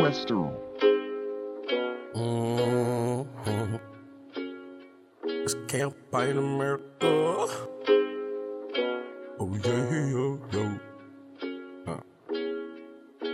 Western. Mm-hmm. It's campaign America. Oh yeah, yo, yo. Huh.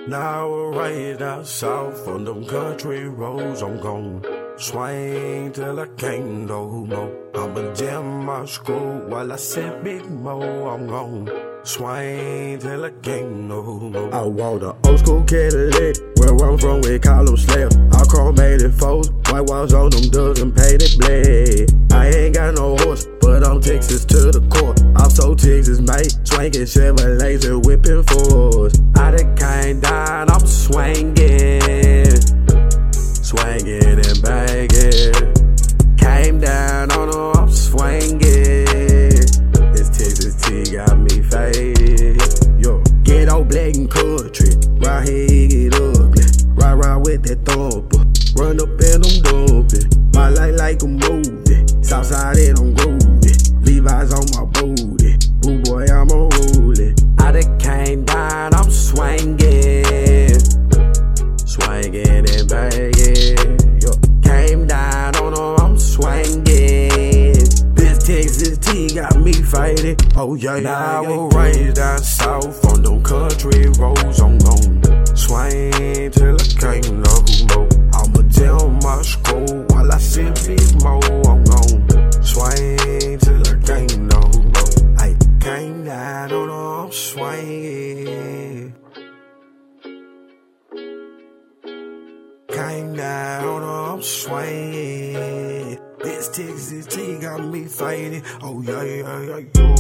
Now we're right out south on them country roads. I'm gon' swing till I can't no more. I'ma jam my screw while I sip big mo. I'm gon' swing till I can't no more. I want a old school Cadillac. Where I'm from, we call them Slayer. I chromated foes, white walls on them doesn't painted black. I ain't got no horse, but I'm Texas to the core. I'm so Texas, mate. Swinging Chevrolets and whipping fours. I done came down, And banging. Came down on them, I'm swinging. This Texas T got me faded. Yo, get out black and country. Right here, get ugly. Ride, ride with that thumper. Run up and I'm dumping. My life like a movie. Southside and I'm groovy. Levi's on my booty. Boo boy, I'm a rolling. I done came down, I'm swinging. Swinging and banging. Swinging. This Texas T got me fighting. Oh yeah, now yeah, we're right down south on them country roads. I'm gon' swing till I can't no more. I'ma jam my scroll while I sip big mo. I'm gon' swing till I can't no more. I came down on them, I'm swinging. Came down, I'm swinging. This Texas tea got me fighting. Oh, yeah, yeah, yeah, yeah.